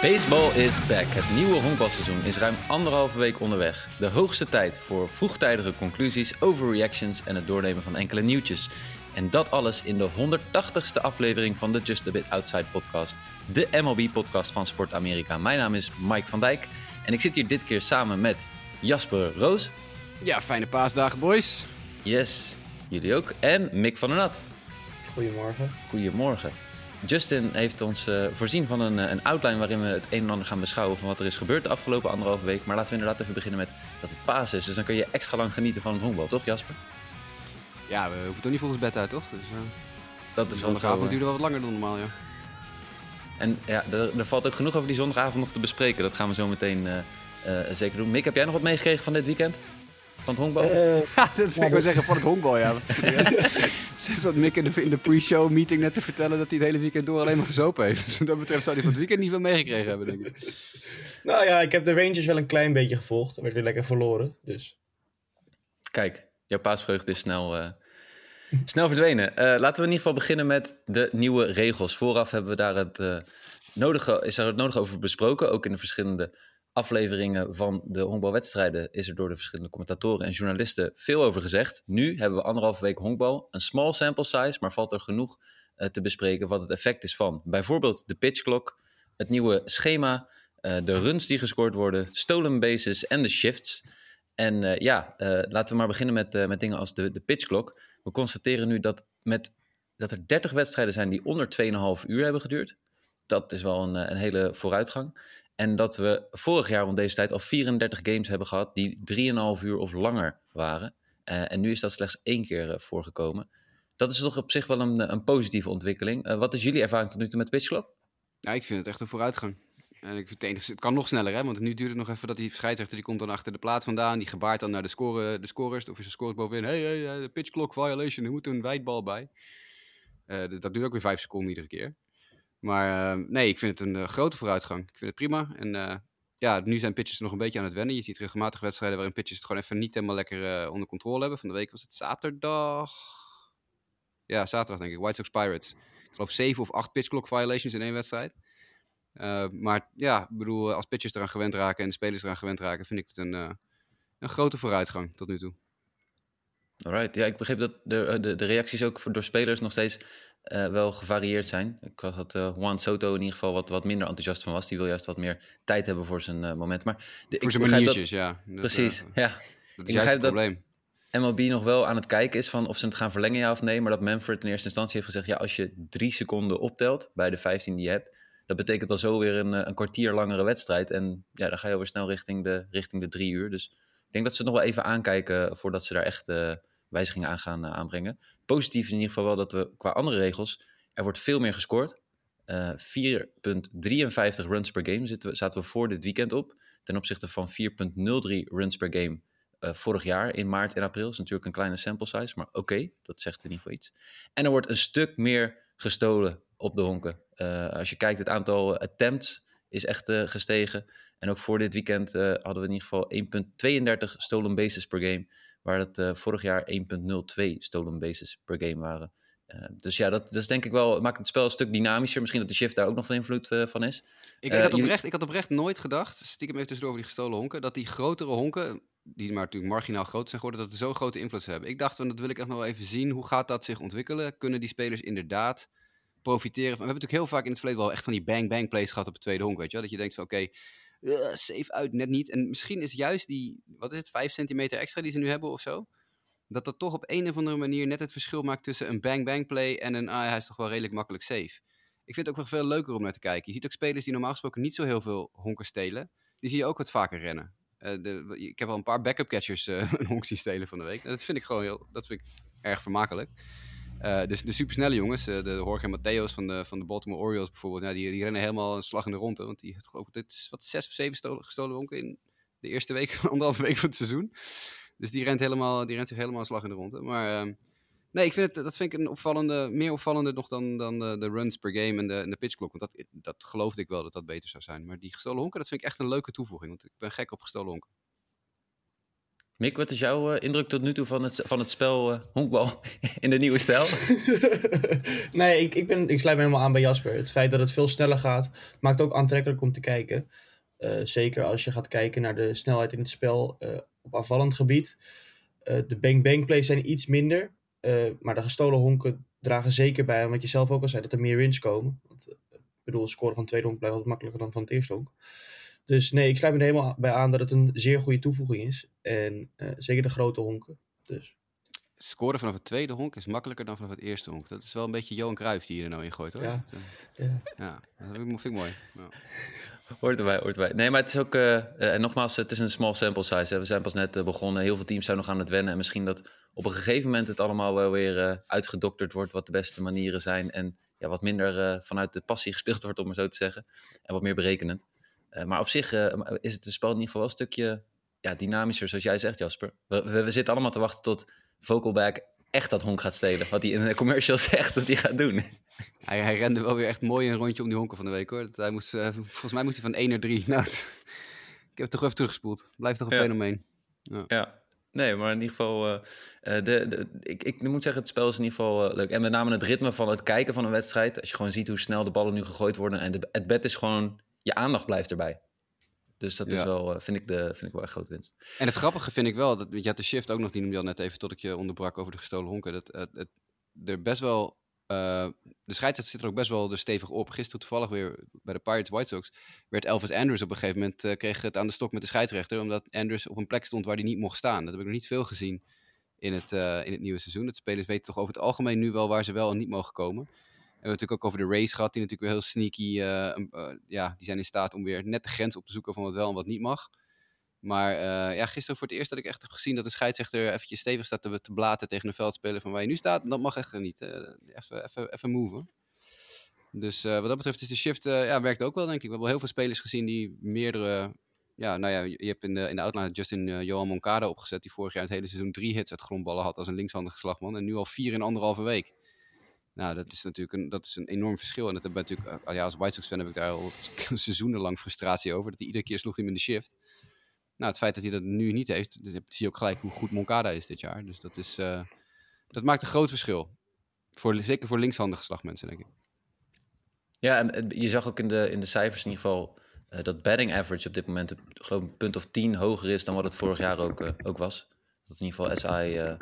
Baseball is back. Het nieuwe honkbalseizoen is ruim anderhalve week onderweg. De hoogste tijd voor vroegtijdige conclusies, overreactions en het doornemen van enkele nieuwtjes. En dat alles in de 180ste aflevering van de Just a Bit Outside podcast, de MLB-podcast van Sport Amerika. Mijn naam is Mike van Dijk en ik zit hier dit keer samen met Jasper Roos. Ja, fijne paasdagen, boys. Yes, jullie ook. En Mick van der Nat. Goedemorgen. Goedemorgen. Justin heeft ons uh, voorzien van een, een outline waarin we het een en ander gaan beschouwen van wat er is gebeurd de afgelopen anderhalve week. Maar laten we inderdaad even beginnen met dat het paas is. Dus dan kun je extra lang genieten van het honkbal, toch Jasper? Ja, we hoeven toch niet volgens bed uit, toch? Dus, uh, dat is wel zo. Zondagavond duurde wel wat langer dan normaal, ja. En ja, er, er, valt ook genoeg over die zondagavond nog te bespreken. Dat gaan we zo meteen uh, zeker doen. Mick, heb jij nog wat meegekregen van dit weekend? Van het honkbal? Uh, dat wil ik wel zeggen, van het honkbal, ja. Sinds dat Mick in de, in de pre-show meeting net te vertellen dat hij het hele weekend door alleen maar gezopen heeft. Dus wat dat betreft zou hij van het weekend niet veel meegekregen hebben, denk ik. Nou ja, ik heb de Rangers wel een klein beetje gevolgd. Er werd weer lekker verloren, dus... Kijk, jouw paasvreugde is snel, uh, snel verdwenen. Uh, laten we in ieder geval beginnen met de nieuwe regels. Vooraf hebben we daar het, uh, nodige, is daar het nodige over besproken, ook in de verschillende afleveringen van de honkbalwedstrijden is er door de verschillende commentatoren en journalisten veel over gezegd. Nu hebben we anderhalve week honkbal, een small sample size, maar valt er genoeg uh, te bespreken wat het effect is van bijvoorbeeld de pitchklok, het nieuwe schema, uh, de runs die gescoord worden, stolen bases en de shifts. En uh, ja, laten we maar beginnen met, met dingen als de, de pitchklok. We constateren nu dat, met, dat er 30 wedstrijden zijn die onder 2,5 uur hebben geduurd. Dat is wel een, een hele vooruitgang. En dat we vorig jaar rond deze tijd al 34 games hebben gehad die 3,5 uur of langer waren. Uh, en nu is dat slechts één keer uh, voorgekomen. Dat is toch op zich wel een, een positieve ontwikkeling. Wat is jullie ervaring tot nu toe met pitchclock? Ja, ik vind het echt een vooruitgang. En ik het, het kan nog sneller, hè? want nu duurt het nog even dat die scheidsrechter die komt dan achter de plaat vandaan. Die gebaart dan naar de, score, de scorers. Of is de scores bovenin. Hey, hey, de pitchclock violation, er moet een wijdbal bij. dat duurt ook weer vijf seconden iedere keer. Maar uh, nee, ik vind het een uh, grote vooruitgang. Ik vind het prima. En uh, ja, nu zijn pitchers er nog een beetje aan het wennen. Je ziet regelmatig wedstrijden waarin pitchers het gewoon even niet helemaal lekker onder controle hebben. Van de week was het zaterdag. Ja, zaterdag denk ik. White Sox Pirates. Ik geloof zeven of acht pitch clock violations in één wedstrijd. maar ja, ik bedoel, als pitchers eraan gewend raken en de spelers eraan gewend raken, vind ik het een, een grote vooruitgang tot nu toe. Alright, ja, ik begreep dat de, de, de reacties ook door spelers nog steeds uh, wel gevarieerd zijn. Ik had dat uh, Juan Soto in ieder geval wat, wat minder enthousiast van was. Die wil juist wat meer tijd hebben voor zijn uh, moment. Maar de, voor zijn maniertjes, ja. Dat, precies, ja. Dat is juist het probleem. Dat MLB nog wel aan het kijken is van of ze het gaan verlengen ja of nee. Maar dat Manfred in eerste instantie heeft gezegd... ja, als je drie seconden optelt bij de 15 die je hebt... dat betekent al zo weer een, een kwartier langere wedstrijd. En ja, dan ga je alweer snel richting de, richting de drie uur. Dus ik denk dat ze het nog wel even aankijken... voordat ze daar echt wijzigingen aan gaan aanbrengen. Positief is in ieder geval wel dat we qua andere regels, er wordt veel meer gescoord. Uh, 4,53 runs per game zitten we, zaten we voor dit weekend op. Ten opzichte van 4,03 runs per game uh, vorig jaar in maart en april. Is natuurlijk een kleine sample size, maar oké, dat zegt in ieder geval iets. En er wordt een stuk meer gestolen op de honken. Als je kijkt, het aantal attempts is echt gestegen. En ook voor dit weekend hadden we in ieder geval 1,32 stolen bases per game. Waar het uh, vorig jaar 1,02 stolen bases per game waren. Uh, dus ja, dat, dat is denk ik wel, maakt het spel een stuk dynamischer. Misschien dat de shift daar ook nog van invloed uh, van is. Ik, ik, had oprecht, ik had oprecht nooit gedacht, stiekem even tussendoor over die gestolen honken, dat die grotere honken, die maar natuurlijk marginaal groot zijn geworden, dat er zo'n grote invloed hebben. Ik dacht, van, dat wil ik echt nog wel even zien. Hoe gaat dat zich ontwikkelen? Kunnen die spelers inderdaad profiteren van... We hebben natuurlijk heel vaak in het verleden wel echt van die bang-bang plays gehad op het tweede honk, weet je wel? Dat je denkt van, oké, okay, uh, safe uit, net niet. En misschien is juist die, wat is het, 5 centimeter extra die ze nu hebben of zo, dat dat toch op een of andere manier net het verschil maakt tussen een bang-bang play en een, ah, hij is toch wel redelijk makkelijk safe. Ik vind het ook wel veel leuker om naar te kijken. Je ziet ook spelers die normaal gesproken niet zo heel veel honken stelen, die zie je ook wat vaker rennen. Uh, de, ik heb al een paar backup catchers uh, een honk zien stelen van de week. En dat vind ik gewoon heel, dat vind ik erg vermakelijk. Dus de supersnelle jongens, uh, de Jorge Mateos van de, van de Baltimore Orioles bijvoorbeeld, die, die rennen helemaal een slag in de ronde. Want die heeft geloof ik dit is, wat, zes of zeven stolen, gestolen honken in de eerste week, anderhalve week van het seizoen. Dus die rent, helemaal, die rent zich helemaal een slag in de ronde. Maar uh, nee, ik vind het, dat vind ik een opvallende, meer opvallende nog dan, dan de, de runs per game en de, en de pitchklok. Want dat, dat geloofde ik wel dat dat beter zou zijn. Maar die gestolen honken, dat vind ik echt een leuke toevoeging. Want ik ben gek op gestolen honken. Mick, wat is jouw eh, indruk tot nu toe van het, van het spel eh, honkbal in de nieuwe stijl? nee, ik, ik, ben, ik sluit me helemaal aan bij Jasper. Het feit dat het veel sneller gaat, maakt ook aantrekkelijk om te kijken. Eh, zeker als je gaat kijken naar de snelheid in het spel op aanvallend gebied. De bang-bang plays zijn iets minder. maar de gestolen honken dragen zeker bij. Wat je zelf ook al zei, dat er meer wins komen. Want, ik bedoel, scoren van het tweede honk blijft makkelijker dan van het eerste honk. Dus nee, ik sluit me er helemaal bij aan dat het een zeer goede toevoeging is. En eh, zeker de grote honken. Dus Scoren vanaf het tweede honk is makkelijker dan vanaf het eerste honk. Dat is wel een beetje Johan Cruijff die je er nou in gooit, hoor. Ja. Dat, eh, ja. ja, dat vind ik, mooi. Ja. Hoort erbij, hoort erbij. Nee, maar het is ook, eh, en nogmaals, het is een small sample size. Hè. We zijn pas net begonnen. Heel veel teams zijn nog aan het wennen. En misschien dat op een gegeven moment het allemaal wel weer eh, uitgedokterd wordt. Wat de beste manieren zijn. En ja, wat minder eh, vanuit de passie gespeeld wordt, om maar zo te zeggen. En wat meer berekenend. Eh, maar op zich eh, is het spel in ieder geval wel een stukje ja, dynamischer, zoals jij zegt, Jasper. We, we, we zitten allemaal te wachten tot Vocalback echt dat honk gaat stelen. Wat hij in de commercial zegt dat hij gaat doen. Hij, hij rende wel weer echt mooi een rondje om die honken van de week, hoor. Dat hij moest, eh, volgens mij moest hij van 1 naar 3. Nou, het- ik heb het toch even teruggespoeld. Blijft toch een Ja. fenomeen. Ja, nee, maar in ieder geval, de, de, ik, ik moet zeggen, het spel is in ieder geval leuk. En met name het ritme van het kijken van een wedstrijd. Als je gewoon ziet hoe snel de ballen nu gegooid worden. En de, het bed is gewoon, je aandacht blijft erbij. Dus dat is wel, eh, vind, ik de, vind ik wel echt groot winst. En het grappige vind ik wel, dat, je had de shift ook nog, die noemde je al net even tot ik je onderbrak over de gestolen honken. Dat het, het, er best wel, eh, de scheidsrechter zit er ook best wel er stevig op. Gisteren toevallig weer bij de Pirates White Sox werd Elvis Andrews op een gegeven moment, eh, kreeg het aan de stok met de scheidsrechter, omdat Andrews op een plek stond waar hij niet mocht staan. Dat heb ik nog niet veel gezien in het, in het nieuwe seizoen. Dat spelers weten toch over het algemeen nu wel waar ze wel en niet mogen komen. Hebben natuurlijk ook over de race gehad, die natuurlijk weer heel sneaky, eh, eh, ja, die zijn in staat om weer net de grens op te zoeken van wat wel en wat niet mag. Maar eh, ja, gisteren voor het eerst dat ik echt heb gezien dat de scheidsrechter eventjes stevig staat te, te blaten tegen een veldspeler van waar je nu staat. Dat mag echt niet. even, even, even moven. Dus wat dat betreft is de shift, ja, werkt ook wel denk ik. We hebben wel heel veel spelers gezien die meerdere, ja, nou ja, je hebt in de, in de outline Justin Johan Moncada opgezet, die vorig jaar het hele seizoen drie hits uit grondballen had als een linkshandige slagman. En nu al vier in anderhalve week. Nou, dat is natuurlijk een, dat is een enorm verschil. En dat heb ik natuurlijk, eh, ja, als White Sox fan heb ik daar al seizoenenlang frustratie over. Dat hij iedere keer sloeg hem in de shift. Nou, het feit dat hij dat nu niet heeft, zie je ook gelijk hoe goed Moncada is dit jaar. Dus dat, is, eh, dat maakt een groot verschil. Voor, zeker voor linkshandige slagmensen, denk ik. Ja, en je zag ook in de, in de cijfers in ieder geval eh, dat batting average op dit moment, geloof ik, een punt of tien hoger is dan wat het vorig jaar ook, ook was. Dat in ieder geval SI,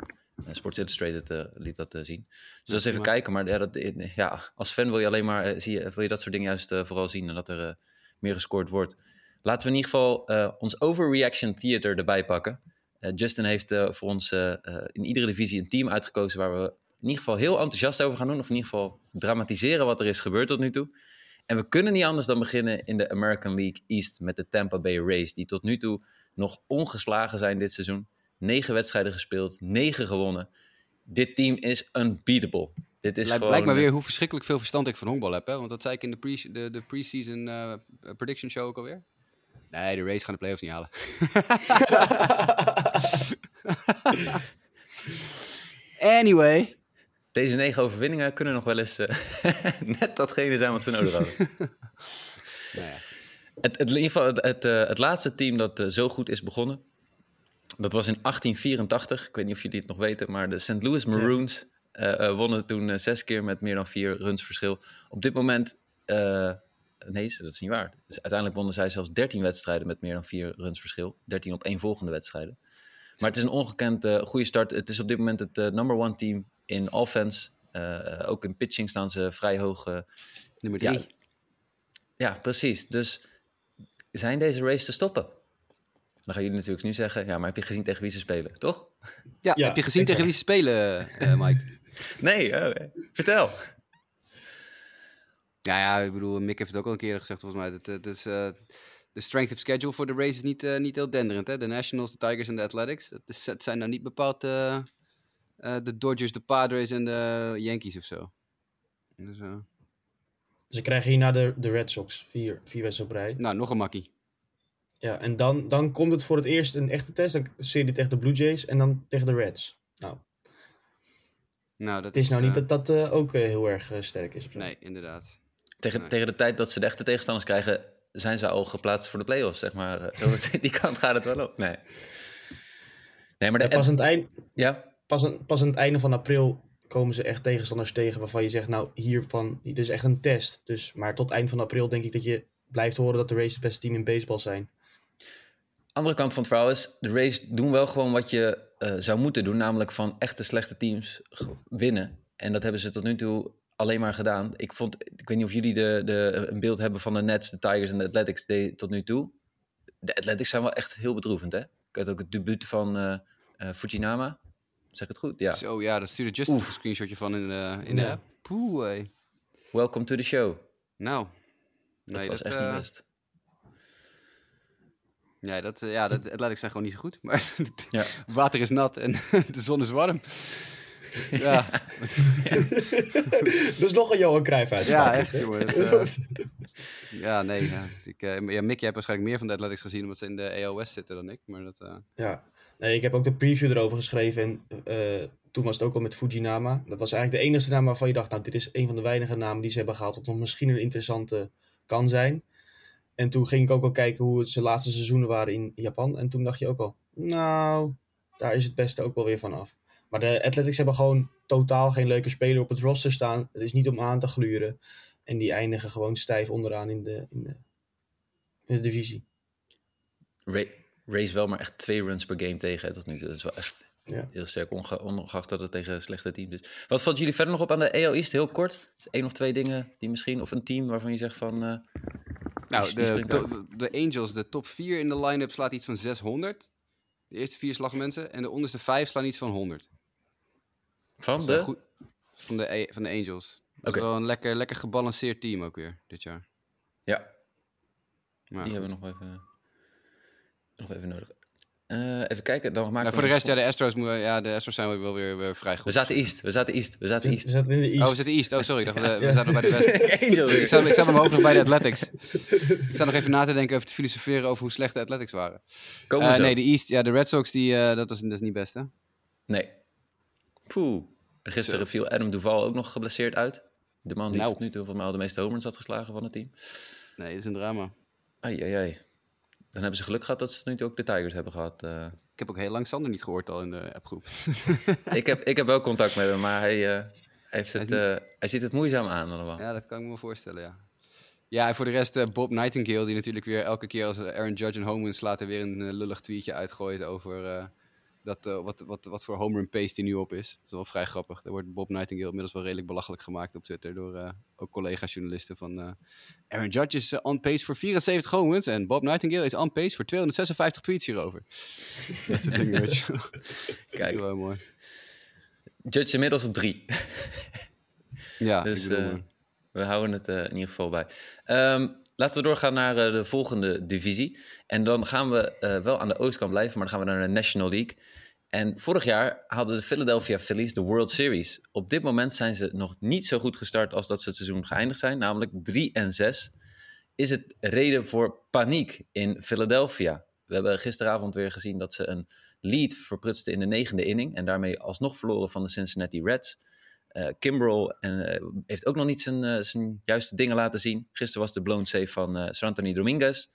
Sports Illustrated, eh, liet dat eh, zien. Dus dat is even kijken. Maar ja, dat, eh, ja, als fan wil je alleen maar, eh, zie je, wil je dat soort dingen juist eh, vooral zien en dat er eh, meer gescoord wordt. Laten we in ieder geval eh, ons overreaction theater erbij pakken. Eh, Justin heeft eh, voor ons eh, eh, in iedere divisie een team uitgekozen waar we in ieder geval heel enthousiast over gaan doen. Of in ieder geval dramatiseren wat er is gebeurd tot nu toe. En we kunnen niet anders dan beginnen in de American League East met de Tampa Bay Rays. Die tot nu toe nog ongeslagen zijn dit seizoen. Negen wedstrijden gespeeld, negen gewonnen. Dit team is unbeatable. Dit is gewoon... blijkt maar weer hoe verschrikkelijk veel verstand ik van honkbal heb. Hè? Want dat zei ik in de, pre de, de pre-season eh, prediction show ook alweer. Nee, de Rays gaan de playoffs niet halen. anyway. Deze negen overwinningen kunnen nog wel eens eh, net datgene zijn wat ze nodig hadden. Nou ja. Het, het, in ieder geval het, het, eh, het laatste team dat zo goed is begonnen, dat was in 1884. Ik weet niet of jullie het nog weten, maar de St. Louis Maroons eh, eh, wonnen toen eh, zes keer met meer dan vier runs verschil. Op dit moment, nee, dat is niet waar. Dus uiteindelijk wonnen zij zelfs 13 wedstrijden met meer dan vier runs verschil. 13 op één volgende wedstrijden. Maar het is een ongekend goede start. Het is op dit moment het number one team in offense. Ook in pitching staan ze vrij hoog. Nummer Ja, drie. ja, precies. Dus zijn deze race te stoppen? Dan gaan jullie natuurlijk nu zeggen, ja, maar heb je gezien tegen wie ze spelen, toch? Ja, Ja, heb je gezien tegen wie ze spelen, eh, Mike? Nee, oh, vertel. Ja, ja, ik bedoel, Mick heeft het ook al een keer gezegd volgens mij. Dat, dat is, eh, de strength of schedule voor de race is niet, eh, niet heel denderend. Hè? De Nationals, de Tigers en de Athletics. Het, is, het zijn nou niet bepaald eh, eh, de Dodgers, de Padres en de Yankees of zo. Dus, eh, Ze krijgen hierna de, de Red Sox. Vier, vier wedstrijden op rij. nou, nog een makkie. Ja, en dan, dan komt het voor het eerst een echte test. Dan serie tegen de Blue Jays en dan tegen de Reds. Nou, Nou, dat het is nou eh, niet dat dat eh, ook eh, heel erg eh, sterk is. Nee, inderdaad. Tegen, Nee. tegen de tijd dat ze de echte tegenstanders krijgen, zijn ze al geplaatst voor de playoffs, zeg maar. Eh, Zo, die kant gaat het wel op. Nee. Nee, maar de, pas, aan het eind, ja, pas, aan, pas aan het einde van april komen ze echt tegenstanders tegen waarvan je zegt, nou, hiervan, dit is echt een test. Dus, maar tot eind van april denk ik dat je blijft horen dat de Rays het beste team in baseball zijn. Andere kant van het verhaal is, de Rays doen wel gewoon wat je eh, zou moeten doen, namelijk van echte slechte teams winnen. En dat hebben ze tot nu toe alleen maar gedaan. Ik, vond, ik weet niet of jullie de, de, een beeld hebben van de Nets, de Tigers en de Athletics de, tot nu toe. De Athletics zijn wel echt heel bedroevend, hè? Ik had ook het debuut van eh, eh, Fujinama. Zeg het goed? Ja. Zo ja, daar stuurde Justin Oef. een screenshotje van in de, in de app. Welcome to the show. Nou. Dat was dat, echt niet best. Nee, dat, eh, ja, dat Athletics zijn gewoon niet zo goed. Maar Ja. het water is nat en de zon is warm. Ja, dat is nog een Johan Cruijff uit. ja echt jongen. Eh, ja, nee. Ja. Ik, eh, ja, Mick, jij hebt waarschijnlijk meer van de Athletics gezien omdat ze in de AOS zitten dan ik. Maar dat, Ja, nee, ik heb ook de preview erover geschreven en toen was het ook al met Fujinama. Dat was eigenlijk de enige naam waarvan je dacht, nou dit is een van de weinige namen die ze hebben gehaald dat nog misschien een interessante kan zijn. En toen ging ik ook al kijken hoe het zijn laatste seizoenen waren in Japan en toen dacht je ook al, nou, daar is het beste ook wel weer van af. Maar de Athletics hebben gewoon totaal geen leuke speler op het roster staan. Het is niet om aan te gluren. En die eindigen gewoon stijf onderaan in de, in de, in de divisie. Ray, Rays wel maar echt twee runs per game tegen hè, tot nu toe. Dat is wel echt Ja. heel sterk, onge ongeacht dat het tegen slechte teams is. Wat valt jullie verder nog op aan de AL East? Heel kort. Eén of twee dingen die misschien, of een team waarvan je zegt van... eh, Nou, die de, de Angels, de top 4 in de line-up slaat iets van 600. De eerste vier slagmensen. En de onderste vijf slaan iets van 100. van de... goed- van, de, van de Angels. Dat is wel een lekker, lekker gebalanceerd team ook weer dit jaar. Ja, Maar die goed. hebben we nog even, nog even nodig. Eh, even kijken, dan maken Nou, we voor de nog rest, ja, de Astros, moeten- ja, de Astros zijn wel weer, weer vrij We goed. zaten East, we zaten East, we zaten We East. zaten in de East. Oh, we zitten East. Oh, sorry. we, we Ja. zaten bij de West. Angels. ik zat, ik zat met mijn hoofd nog bij de Athletics. ik zat nog even na te denken, even te filosoferen over hoe slecht de Athletics waren. Komen we Eh, zo. nee, de East, ja, de Red Sox, die, eh, dat, is, dat is niet best, hè? Nee. Poeh. En Gisteren viel Adam Duval ook nog geblesseerd uit. De man die Nou. tot nu toe volgens mij al de meeste homers had geslagen van het team. Nee, dat is een drama. Ai, ai, ai. Dan hebben ze geluk gehad dat ze nu ook de Tigers hebben gehad. eh. Ik heb ook heel lang Sander niet gehoord al in de appgroep. ik, heb, ik heb wel contact met hem, maar hij, eh, heeft Hij het, is eh, hij ziet het moeizaam aan allemaal. Ja, dat kan ik me wel voorstellen, ja. Ja, en voor de rest Bob Nightingale, die natuurlijk weer elke keer als Aaron Judge een home win slaat... er weer een lullig tweetje uitgooit over dat, eh, wat, wat, wat voor home run pace die nu op is. Dat is wel vrij grappig. Daar wordt Bob Nightingale inmiddels wel redelijk belachelijk gemaakt op Twitter... door eh, ook collega-journalisten van... eh, Aaron Judge is on pace voor 74 home en Bob Nightingale is on pace voor 256 tweets hierover. dat soort dingen. Kijk, wel mooi. Judge inmiddels op drie. Ja, Dus, We houden het in ieder geval bij. Ehm, laten we doorgaan naar eh, de volgende divisie. En dan gaan we eh, wel aan de oostkant blijven, maar dan gaan we naar de National League. En vorig jaar hadden de Philadelphia Phillies de World Series. Op dit moment zijn ze nog niet zo goed gestart als dat ze het seizoen geëindigd zijn, namelijk 3 en 6. Is het reden voor paniek in Philadelphia? We hebben gisteravond weer gezien dat ze een lead verprutsten in de negende inning en daarmee alsnog verloren van de Cincinnati Reds. Kimbrel en, eh, heeft ook nog niet zijn, eh, zijn juiste dingen laten zien. Gisteren was de blown save van Anthony Dominguez.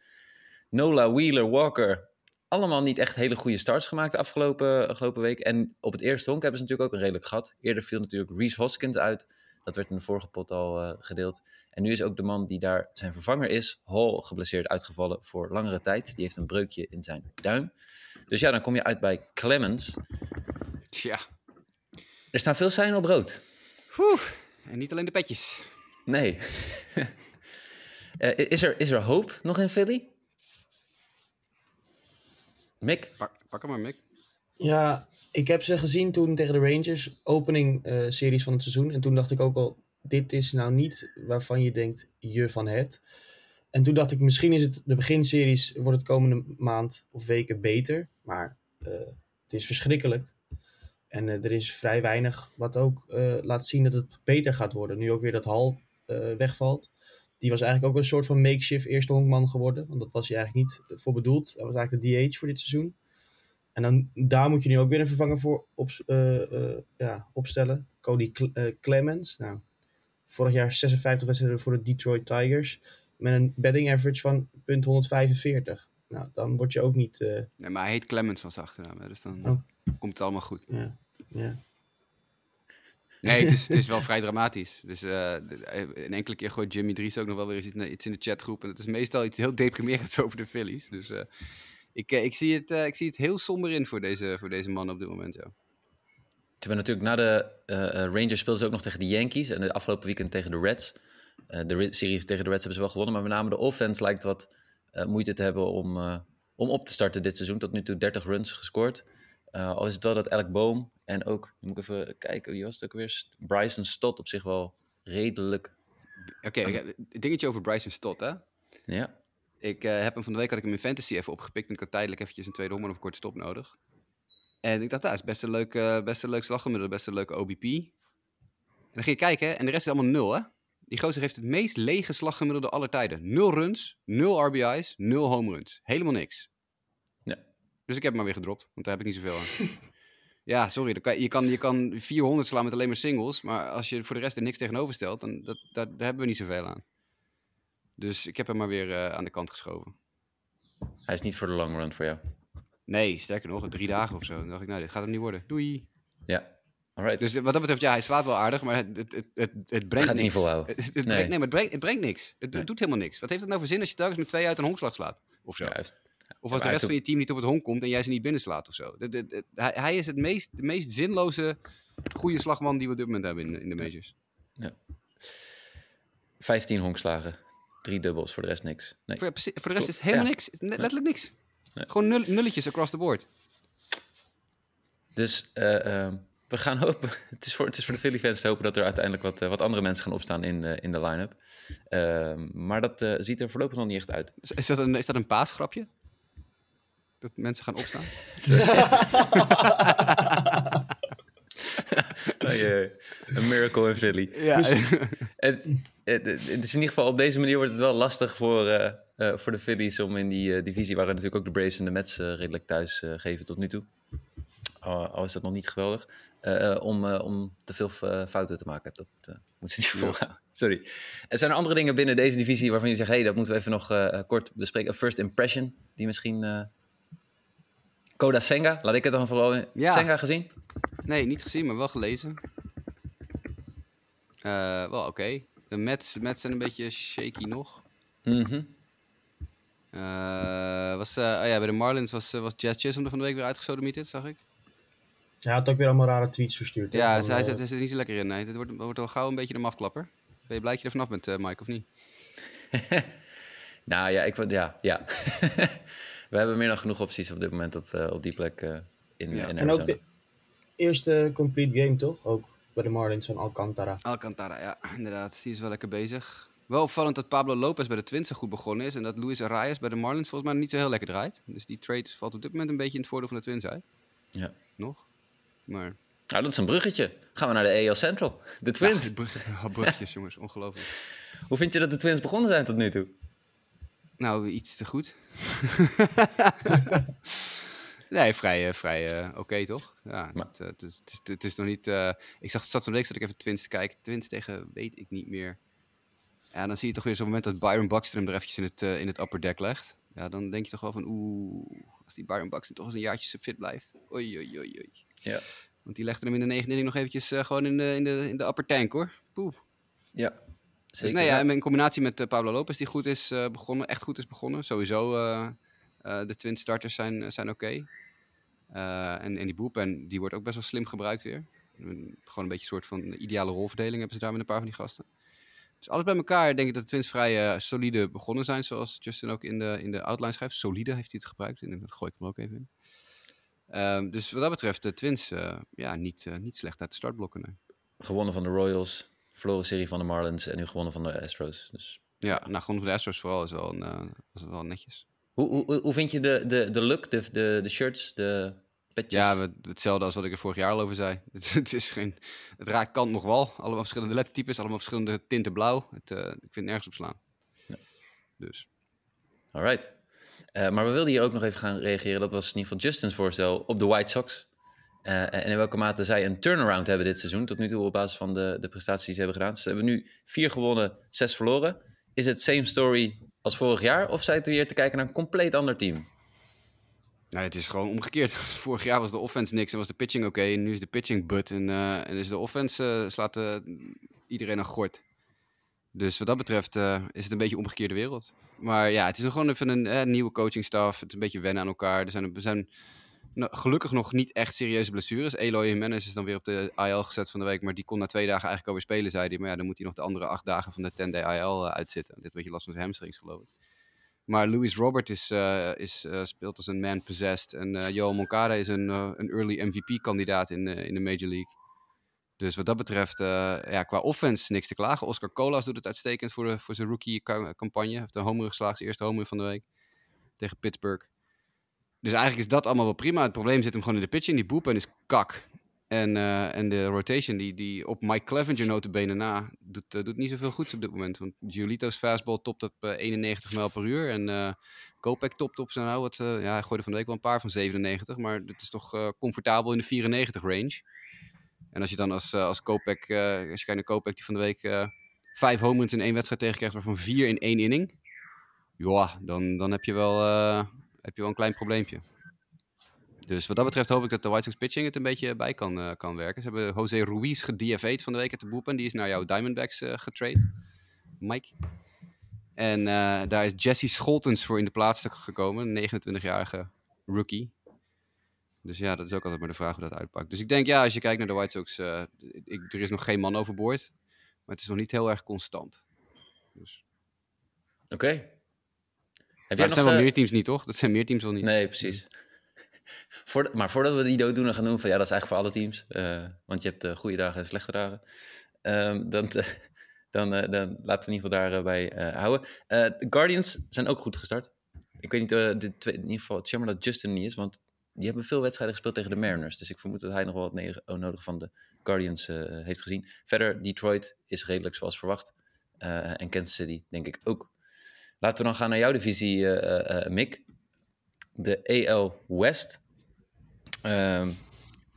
Nola, Wheeler, Walker. Allemaal niet echt hele goede starts gemaakt de afgelopen, afgelopen week. En op het eerste honk hebben ze natuurlijk ook een redelijk gat. Eerder viel natuurlijk Reese Hoskins uit. Dat werd in de vorige pot al gedeeld. En nu is ook de man die daar zijn vervanger is, Hall, geblesseerd uitgevallen voor langere tijd. Die heeft een breukje in zijn duim. Dus ja, dan kom je uit bij Clemens. tja. Er staan veel seinen op rood. Oeh, en niet alleen de petjes. Nee. Eh, is, er, is er hoop nog in Philly? Mick? Pak, pak hem maar, Mick. Ja, ik heb ze gezien toen tegen de Rangers, opening eh, series van het seizoen. En toen dacht ik ook al, dit is nou niet waarvan je denkt, je van het. En toen dacht ik, misschien is het de beginseries, wordt het komende maand of weken beter. Maar eh, het is verschrikkelijk. En eh, er is vrij weinig wat ook eh, laat zien dat het beter gaat worden. Nu ook weer dat Hal eh, wegvalt. Die was eigenlijk ook een soort van makeshift eerste honkman geworden. Want dat was hij eigenlijk niet voor bedoeld. Dat was eigenlijk de DH voor dit seizoen. En dan, daar moet je nu ook weer een vervanger voor op, ja, opstellen. Cody Cle- eh, Clemens. Nou, vorig jaar 56 wedstrijden voor de Detroit Tigers. Met een batting average van punt 145. Nou, dan word je ook niet... Nee, maar hij heet Clemens van zijn achternaam, dus dan... Oh. Komt het allemaal goed. Ja. ja. Nee, het is, het is wel vrij dramatisch. Dus uh, een enkele keer gooit Jimmy Dries ook nog wel weer iets, iets in de chatgroep. En het is meestal iets heel deprimerends over de Phillies. Dus uh, ik, ik, zie het, uh, ik zie het heel somber in voor deze, voor deze man op dit moment, ja. Ze hebben natuurlijk na de Rangers speelden ze ook nog tegen de Yankees. En de afgelopen weekend tegen de Reds. de series tegen de Reds hebben ze wel gewonnen. Maar met name de offense lijkt wat moeite te hebben om, om op te starten dit seizoen. Tot nu toe 30 runs gescoord. Al is het wel dat elk boom en ook, moet ik even kijken, wie was het ook weer? Bryson Stott op zich wel redelijk. Oké, okay, dingetje over Bryson Stott, hè? Ja. Ik uh, heb hem van de week had ik hem in fantasy even opgepikt. En ik had tijdelijk eventjes een tweede honger of een korte stop nodig. En ik dacht, dat is best een leuk, uh, best een leuk best een leuke OBP. En dan ging je kijken en de rest is allemaal nul, hè? Die gozer heeft het meest lege slaggemiddelde aller tijden. Nul runs, nul RBI's, nul home runs. Helemaal niks. Ja. Dus ik heb hem maar weer gedropt, want daar heb ik niet zoveel aan. Ja, sorry. Kan, je, kan, je kan 400 slaan met alleen maar singles. Maar als je voor de rest er niks tegenover stelt, dan dat, dat, daar hebben we niet zoveel aan. Dus ik heb hem maar weer uh, aan de kant geschoven. Hij is niet voor de long run voor jou? Nee, sterker nog, drie dagen of zo. Dan dacht ik, nou, dit gaat hem niet worden. Doei. Ja, alright. Dus wat dat betreft, ja, hij slaat wel aardig, maar het, het, het, het, het brengt gaat niks. niet volhouden. Het, het, nee. Brengt, nee, maar het brengt, het brengt niks. Het nee. doet helemaal niks. Wat heeft het nou voor zin als je telkens met twee uit een honkslag slaat? Of zo. Juist. Of als de rest van je team niet op het honk komt en jij ze niet binnenslaat of zo. De, de, de, hij, hij, is het meest, de meest zinloze goede slagman die we op dit moment hebben in, in de majors. Ja. 15 honkslagen. Drie dubbels, voor de rest niks. Nee. Voor, voor de rest is helemaal ja. niks. Letterlijk niks. Nee. Gewoon nul, nulletjes across the board. Dus uh, uh, we gaan hopen. Het is voor, het is voor de Philly fans te hopen dat er uiteindelijk wat, uh, wat andere mensen gaan opstaan in, in de line-up. Ehm, maar dat ziet er voorlopig nog niet echt uit. Is dat een, is dat een paasgrapje? Dat mensen gaan opstaan? oh, jee. Een miracle in Philly. Ja. Dus, het, het, het, is in ieder geval op deze manier wordt het wel lastig voor, uh, uh, voor de Phillies om in die uh, divisie, waar natuurlijk ook de Braves en de Mets redelijk thuis geven tot nu toe. al is dat nog niet geweldig. om, om te veel fouten te maken. Dat moet ze niet volhouden. Sorry. Er zijn er andere dingen binnen deze divisie waarvan je zegt: hé, hey, dat moeten we even nog kort bespreken. First impression, die misschien Koda Senga, laat ik het dan vooral in. Ja. Senga gezien? Nee, niet gezien, maar wel gelezen. Uh, wel oké. Okay. De Mets, Mets zijn een beetje shaky nog. Mm -hmm. uh, was, uh, oh ja, bij de Marlins was, was Jazz Chisholm er van de week weer uitgesodemieterd, zag ik. Hij had ook weer allemaal rare tweets verstuurd. Ja, van, hij zit, zit er niet zo lekker in. Nee, dit wordt, wordt al gauw een beetje een mafklapper. Ben je blij dat je er vanaf bent, Mike, of niet? nou ja, ik ja, ja. we hebben meer dan genoeg opties op dit moment op, uh, op die plek uh, in, ja. in En ook de eerste complete game, toch? Ook bij de Marlins van Alcantara. Alcantara, ja, inderdaad. Die is wel lekker bezig. Wel opvallend dat Pablo Lopez bij de Twins zo goed begonnen is. En dat Luis Arias bij de Marlins volgens mij niet zo heel lekker draait. Dus die trade valt op dit moment een beetje in het voordeel van de Twins uit. Ja. Nog. Maar... Nou, dat is een bruggetje. Gaan we naar de AL Central. De Twins. Ja, brug, bruggetjes, jongens. Ongelooflijk. Hoe vind je dat de Twins begonnen zijn tot nu toe? Nou, iets te goed. nee, vrij, uh, vrij uh, oké okay, toch? Ja, maar... het, het, is, het, is, nog niet... ik zag zat zo'n week dat ik even Twins te kijken. Twins tegen weet ik niet meer. Ja, dan zie je toch weer zo'n moment dat Byron Buxton hem er eventjes in het, in het upper deck legt. Ja, dan denk je toch wel van oeh, als die Byron Buxton toch eens een jaartje fit blijft. Oei, oei, oei, oei. Ja. Want die legde hem in de negende inning nog eventjes gewoon in de, in, de, in de upper tank hoor. Poeh. Ja, Zeker, dus nee, ja, in combinatie met uh, Pablo Lopez, die goed is uh, begonnen, echt goed is begonnen. Sowieso, uh, de twin starters zijn, zijn oké. Okay. en, en die bullpen, die wordt ook best wel slim gebruikt weer. Gewoon een beetje een soort van ideale rolverdeling hebben ze daar met een paar van die gasten. Dus alles bij elkaar denk ik dat de Twins vrij solide begonnen zijn, zoals Justin ook in de, in de outline schrijft. Solide heeft hij het gebruikt, en dat gooi ik hem ook even in. Um, dus wat dat betreft, de Twins, ja, niet, niet slecht uit de startblokken. Nee. Gewonnen van de Royals, verloren serie van de Marlins en nu gewonnen van de Astros. Dus. Ja, nou, gewonnen van de Astros vooral is wel, een, uh, is wel netjes. Hoe, hoe, hoe vind je de, de, de look, de, de, de shirts, de petjes? Ja, hetzelfde als wat ik er vorig jaar al over zei. Het, het, is geen, het raakt kant nog wel. Allemaal verschillende lettertypes, allemaal verschillende tinten blauw. Het, uh, ik vind het nergens op slaan. Ja. Dus. Alright. Uh, maar we wilden hier ook nog even gaan reageren. Dat was in ieder geval Justin's voorstel op de White Sox. Uh, en in welke mate zij een turnaround hebben dit seizoen. Tot nu toe op basis van de, de prestaties die ze hebben gedaan. Dus ze hebben nu vier gewonnen, zes verloren. Is het same story als vorig jaar? Of zijn het weer te kijken naar een compleet ander team? Nou, het is gewoon omgekeerd. Vorig jaar was de offense niks en was de pitching oké. nu is de pitching but. En, uh, en is de offense uh, slaat iedereen een gort. Dus wat dat betreft is het een beetje omgekeerde wereld. Maar ja, het is nog gewoon even een nieuwe coachingstaf. Het is een beetje wennen aan elkaar. Er zijn, er zijn nou, gelukkig nog niet echt serieuze blessures. Eloy Jimenez is dan weer op de IL gezet van de week. Maar die kon na twee dagen eigenlijk alweer spelen, zei hij. Maar ja, dan moet hij nog de andere acht dagen van de 10-day IL uitzitten. Dit beetje last van zijn hamstrings, geloof ik. Maar Louis Robert is, uh, is, uh, speelt als een man possessed. En uh, Moncada is een, een early MVP-kandidaat in, in de Major League. Dus wat dat betreft, ja, qua offense niks te klagen. Oscar Colas doet het uitstekend voor, de, voor zijn rookie-campagne. Heeft een homer geslagen, zijn eerste homer van de week. Tegen Pittsburgh. Dus eigenlijk is dat allemaal wel prima. Het probleem zit hem gewoon in de pitching. Die boepen is kak. En, uh, en de rotation die, die op Mike Clevenger notabene na doet, uh, doet niet zoveel goeds op dit moment. Want Giolito's fastball topt op uh, 91 mijl per uur. En Kopek topt op zijn nou wat... ja, hij gooide van de week wel een paar van 97. Maar dit is toch comfortabel in de 94 range. En als je dan als, als Kopek... als je kijkt naar Kopek die van de week vijf home runs in één wedstrijd tegenkrijgt... waarvan vier in één inning. Ja, dan, dan heb, je wel, heb je wel een klein probleempje. Dus wat dat betreft hoop ik dat de White Sox pitching het een beetje bij kan, uh, kan werken. Ze hebben Jose Ruiz gedFA'd van de week uit de boepen. Die is naar jouw Diamondbacks uh, getrade. Mike. En uh, daar is Jesse Scholtens voor in de plaats gekomen. Een 29-jarige rookie. Dus ja, dat is ook altijd maar de vraag hoe dat uitpakt. Dus ik denk, ja, als je kijkt naar de White Sox, ik, er is nog geen man overboord. Maar het is nog niet heel erg constant. Dus. Oké. Dat zijn wel meer teams niet, toch? Dat zijn meer teams wel niet. Nee, precies. Voor, maar voordat we die dooddoener gaan doen, van ja, dat is eigenlijk voor alle teams. Uh, want je hebt uh, goede dagen en slechte dagen. Um, dan, dan, dan laten we in ieder geval daarbij houden. de Guardians zijn ook goed gestart. Ik weet niet, de twee, in ieder geval, het jammer dat Justin niet is, want die hebben veel wedstrijden gespeeld tegen de Mariners. Dus ik vermoed dat hij nog wel wat nodig van de Guardians heeft gezien. Verder, Detroit is redelijk zoals verwacht. en Kansas City, denk ik ook. Laten we dan gaan naar jouw divisie, Mick. De AL West. Uh,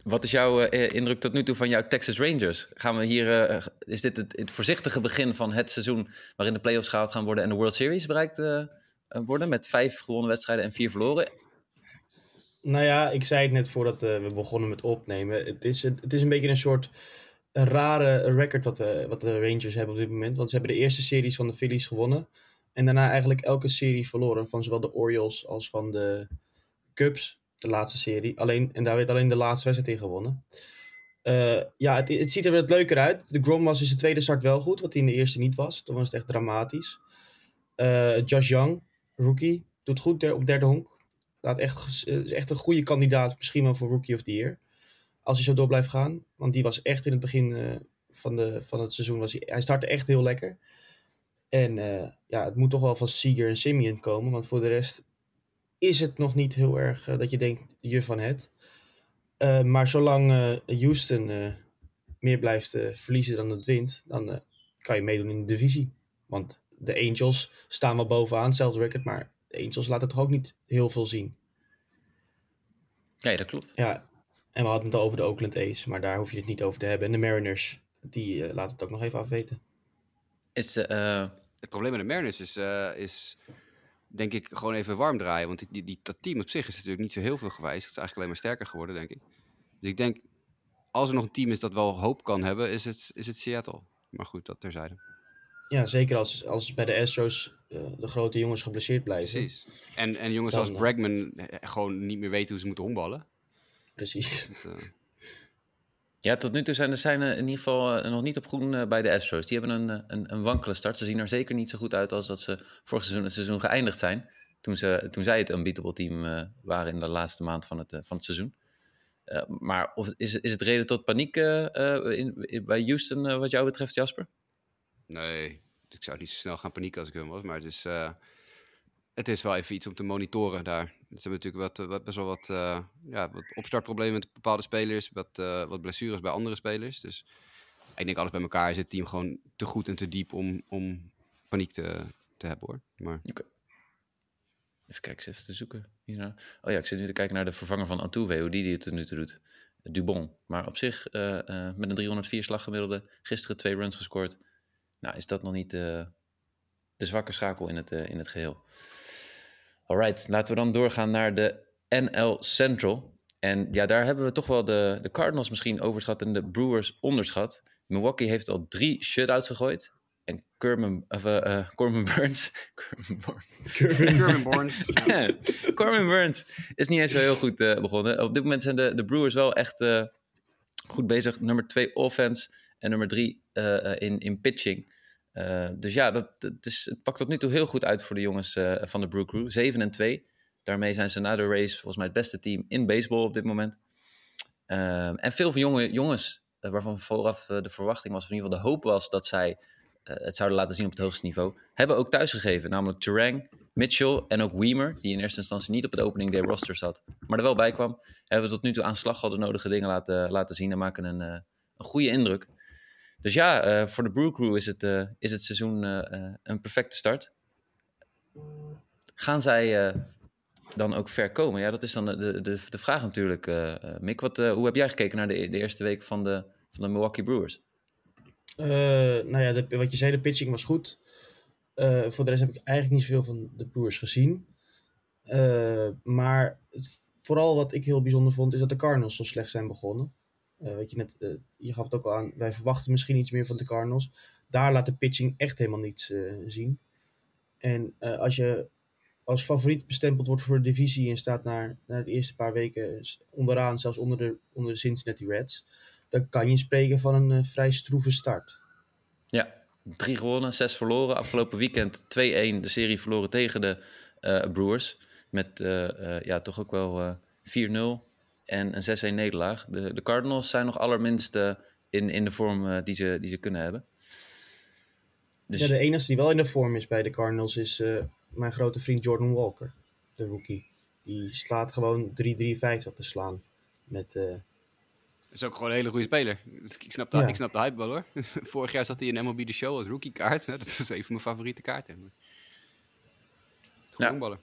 wat is jouw indruk tot nu toe van jouw Texas Rangers? Gaan we hier, is dit het, het, voorzichtige begin van het seizoen waarin de playoffs gehaald gaan worden en de World Series bereikt worden met vijf gewonnen wedstrijden en vier verloren? Nou ja, ik zei het net voordat we begonnen met opnemen. Het is, het is een beetje een soort rare record wat, wat de Rangers hebben op dit moment. Want ze hebben de eerste series van de Phillies gewonnen. En daarna eigenlijk elke serie verloren. Van zowel de Orioles als van de Cubs de laatste serie. Alleen, en daar werd alleen de laatste wedstrijd in gewonnen. Uh, ja, het, het, ziet er wat leuker uit. De Grom was in zijn tweede start wel goed, wat hij in de eerste niet was. Toen was het echt dramatisch. Uh, Josh Young, rookie, doet goed op derde honk. Laat echt, is echt een goede kandidaat, misschien wel voor Rookie of the Year. Als hij zo door blijft gaan. Want die was echt in het begin van, de, van het seizoen, was hij, hij startte echt heel lekker. En ja, het moet toch wel van Seager en Simeon komen. Want voor de rest is het nog niet heel erg uh, dat je denkt, je van het. Uh, maar zolang Houston meer blijft verliezen dan het wint, dan kan je meedoen in de divisie. Want de Angels staan wel bovenaan, hetzelfde record, maar de Angels laten toch ook niet heel veel zien. Ja, dat klopt. Ja, en we hadden het over de Oakland A's, maar daar hoef je het niet over te hebben. En de Mariners, die laten het ook nog even afweten. Is, het probleem met de Mariners is, is denk ik, gewoon even warm draaien. Want die, die, dat team op zich is natuurlijk niet zo heel veel gewijzigd. Het is eigenlijk alleen maar sterker geworden, denk ik. Dus ik denk, als er nog een team is dat wel hoop kan hebben, is het, is het Seattle. Maar goed, dat terzijde. Ja, zeker als, als bij de Astros uh, de grote jongens geblesseerd blijven. Precies. En, en jongens Dan, als Bregman eh, gewoon niet meer weten hoe ze moeten omballen. Precies. Dat, uh... Ja, tot nu toe zijn de zijn in ieder geval nog niet op groen bij de Astros. Die hebben een, een, een, wankele start. Ze zien er zeker niet zo goed uit als dat ze vorig seizoen het seizoen geëindigd zijn. Toen, ze, toen zij het unbeatable team waren in de laatste maand van het, van het seizoen. Maar of, is, is het reden tot paniek in, in, bij Houston wat jou betreft, Jasper? Nee, ik zou niet zo snel gaan panieken als ik hem was. Maar het is, het is wel even iets om te monitoren daar. Ze hebben natuurlijk wat, wat, best wel wat, uh, ja, wat opstartproblemen met bepaalde spelers, wat, uh, wat blessures bij andere spelers. Dus ik denk alles bij elkaar is het team gewoon te goed en te diep om, om paniek te, te hebben hoor. Maar... Even kijken, even te zoeken. Hierna. Oh ja, ik zit nu te kijken naar de vervanger van Antuve, hoe die, die het nu doet. Dubon. Maar op zich, met een 304 slag gemiddelde, gisteren twee runs gescoord. Nou, is dat nog niet de zwakke schakel in het, in het geheel. Alright, laten we dan doorgaan naar de NL Central. En ja, daar hebben we toch wel de, de Cardinals misschien overschat en de Brewers onderschat. Milwaukee heeft al drie shutouts gegooid. En Kerman, of, uh, uh, Corbin Burns. Corbin Burns. Corbin Burns is niet eens zo heel goed uh, begonnen. Op dit moment zijn de, de Brewers wel echt goed bezig. Nummer twee offense en nummer drie in, in pitching. Dus ja, dat, dat is, het pakt tot nu toe heel goed uit voor de jongens van de Brew Crew. 7 en 2. Daarmee zijn ze na de race volgens mij het beste team in baseball op dit moment. Ehm, en veel van jonge jongens, uh, waarvan vooraf de verwachting was, of in ieder geval de hoop was dat zij het zouden laten zien op het hoogste niveau, hebben ook thuisgegeven. Namelijk Terang, Mitchell en ook Weimer, die in eerste instantie niet op het opening day roster zat, maar er wel bij kwam. Hebben tot nu toe aan slag al de nodige dingen laten, laten zien en maken een, een goede indruk. Dus ja, voor de Brew Crew is het, is het seizoen een perfecte start. Gaan zij dan ook ver komen? Ja, dat is dan de, de, de vraag natuurlijk, Mick. Wat, hoe heb jij gekeken naar de, de eerste week van de, van de Milwaukee Brewers? Uh, nou ja, wat je zei, de pitching was goed. voor de rest heb ik eigenlijk niet zoveel van de Brewers gezien. maar vooral wat ik heel bijzonder vond, is dat de Cardinals zo slecht zijn begonnen. Weet je, net, je gaf het ook al aan, wij verwachten misschien iets meer van de Cardinals. Daar laat de pitching echt helemaal niets zien. En als je als favoriet bestempeld wordt voor de divisie en staat naar, naar de eerste paar weken onderaan, zelfs onder de, onder de Cincinnati Reds, dan kan je spreken van een uh, vrij stroeve start. Ja, drie gewonnen, zes verloren. Afgelopen weekend 2-1 de serie verloren tegen de uh, Brewers. Met uh, ja, toch ook wel 4-0 en een 6-1 nederlaag. De, de Cardinals zijn nog allerminst in, in de vorm die, ze, die ze kunnen hebben. Dus... Ja, de enige die wel in de vorm is bij de Cardinals is mijn grote vriend Jordan Walker, de rookie. Die slaat gewoon 3-53 te slaan. Met, uh... is ook gewoon een hele goede speler. Dus ik snap de, ja. ik snap de hype wel hoor. Vorig jaar zat hij in MLB The Show als rookie kaart. Dat was een van mijn favoriete kaarten. Goed ja.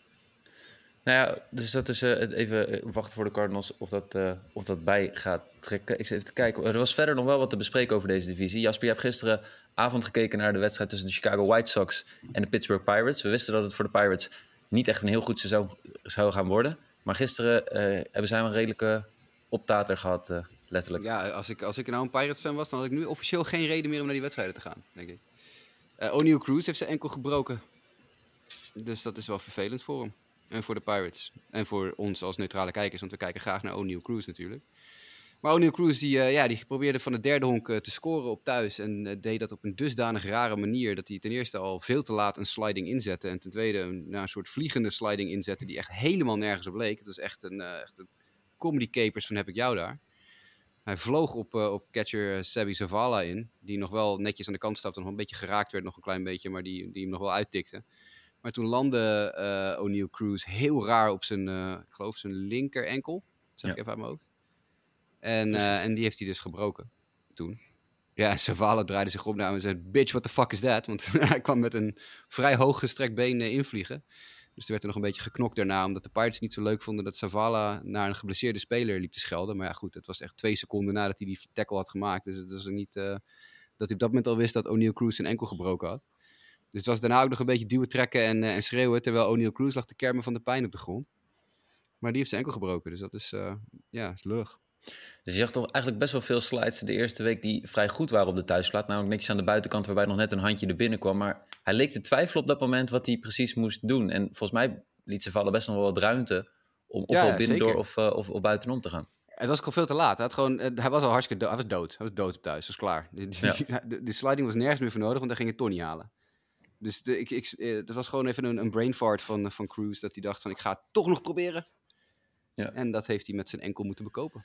Nou ja, dus dat is uh, even wachten voor de Cardinals of dat, uh, of dat bij gaat trekken. Ik zit even te kijken. Er was verder nog wel wat te bespreken over deze divisie. Jasper, je hebt gisteravond gekeken naar de wedstrijd tussen de Chicago White Sox en de Pittsburgh Pirates. We wisten dat het voor de Pirates niet echt een heel goed seizoen zou gaan worden. Maar gisteren hebben zij een redelijke optater gehad, letterlijk. Ja, als ik, als ik nou een Pirates-fan was, dan had ik nu officieel geen reden meer om naar die wedstrijden te gaan, denk ik. O'Neill Cruz heeft zijn enkel gebroken. Dus dat is wel vervelend voor hem. En voor de Pirates. En voor ons als neutrale kijkers, want we kijken graag naar O'Neill Cruz natuurlijk. Maar O'Neill Cruz die, uh, ja, die probeerde van de derde honk uh, te scoren op thuis. En uh, deed dat op een dusdanig rare manier dat hij ten eerste al veel te laat een sliding inzette. En ten tweede een, een soort vliegende sliding inzette die echt helemaal nergens op leek. Het was echt een, echt een comedy capers van heb ik jou daar. Hij vloog op, op catcher Sebi Zavala in. Die nog wel netjes aan de kant stapte en nog een beetje geraakt werd, nog een klein beetje. Maar die, die hem nog wel uittikte. Maar toen landde uh, O'Neill Cruz heel raar op zijn, uh, ik geloof zijn linker enkel. Zeg ja. ik even uit mijn hoofd. En, uh, en die heeft hij dus gebroken toen. Ja, Savala draaide zich op naar hem en zei, bitch, what the fuck is that? Want hij kwam met een vrij hoog gestrekt been invliegen. Dus er werd er nog een beetje geknokt daarna, omdat de Pirates niet zo leuk vonden dat Savala naar een geblesseerde speler liep te schelden. Maar ja, goed, het was echt twee seconden nadat hij die tackle had gemaakt. Dus het was niet dat hij op dat moment al wist dat O'Neill Cruz zijn enkel gebroken had. Dus het was daarna ook nog een beetje duwen, trekken en, uh, en schreeuwen. Terwijl O'Neill Cruz lag te kermen van de pijn op de grond. Maar die heeft zijn enkel gebroken. Dus dat is, uh, ja, is lullig. Dus je zag toch eigenlijk best wel veel slides de eerste week die vrij goed waren op de thuisplaat. Namelijk netjes aan de buitenkant waarbij nog net een handje er binnen kwam. Maar hij leek te twijfelen op dat moment wat hij precies moest doen. En volgens mij liet ze vallen best nog wel wat ruimte om ofwel ja, binnendoor of, uh, of, of buitenom te gaan. Het was al veel te laat. Hij, had gewoon, hij was al hartstikke dood. Hij was dood. Hij was dood op thuis. Dat was klaar. Ja. die, sliding was nergens meer voor nodig, want hij ging het toch niet halen. Dus de, ik, ik, het was gewoon even een, een brain fart van, van Cruz. Dat hij dacht van ik ga het toch nog proberen. Ja. En dat heeft hij met zijn enkel moeten bekopen.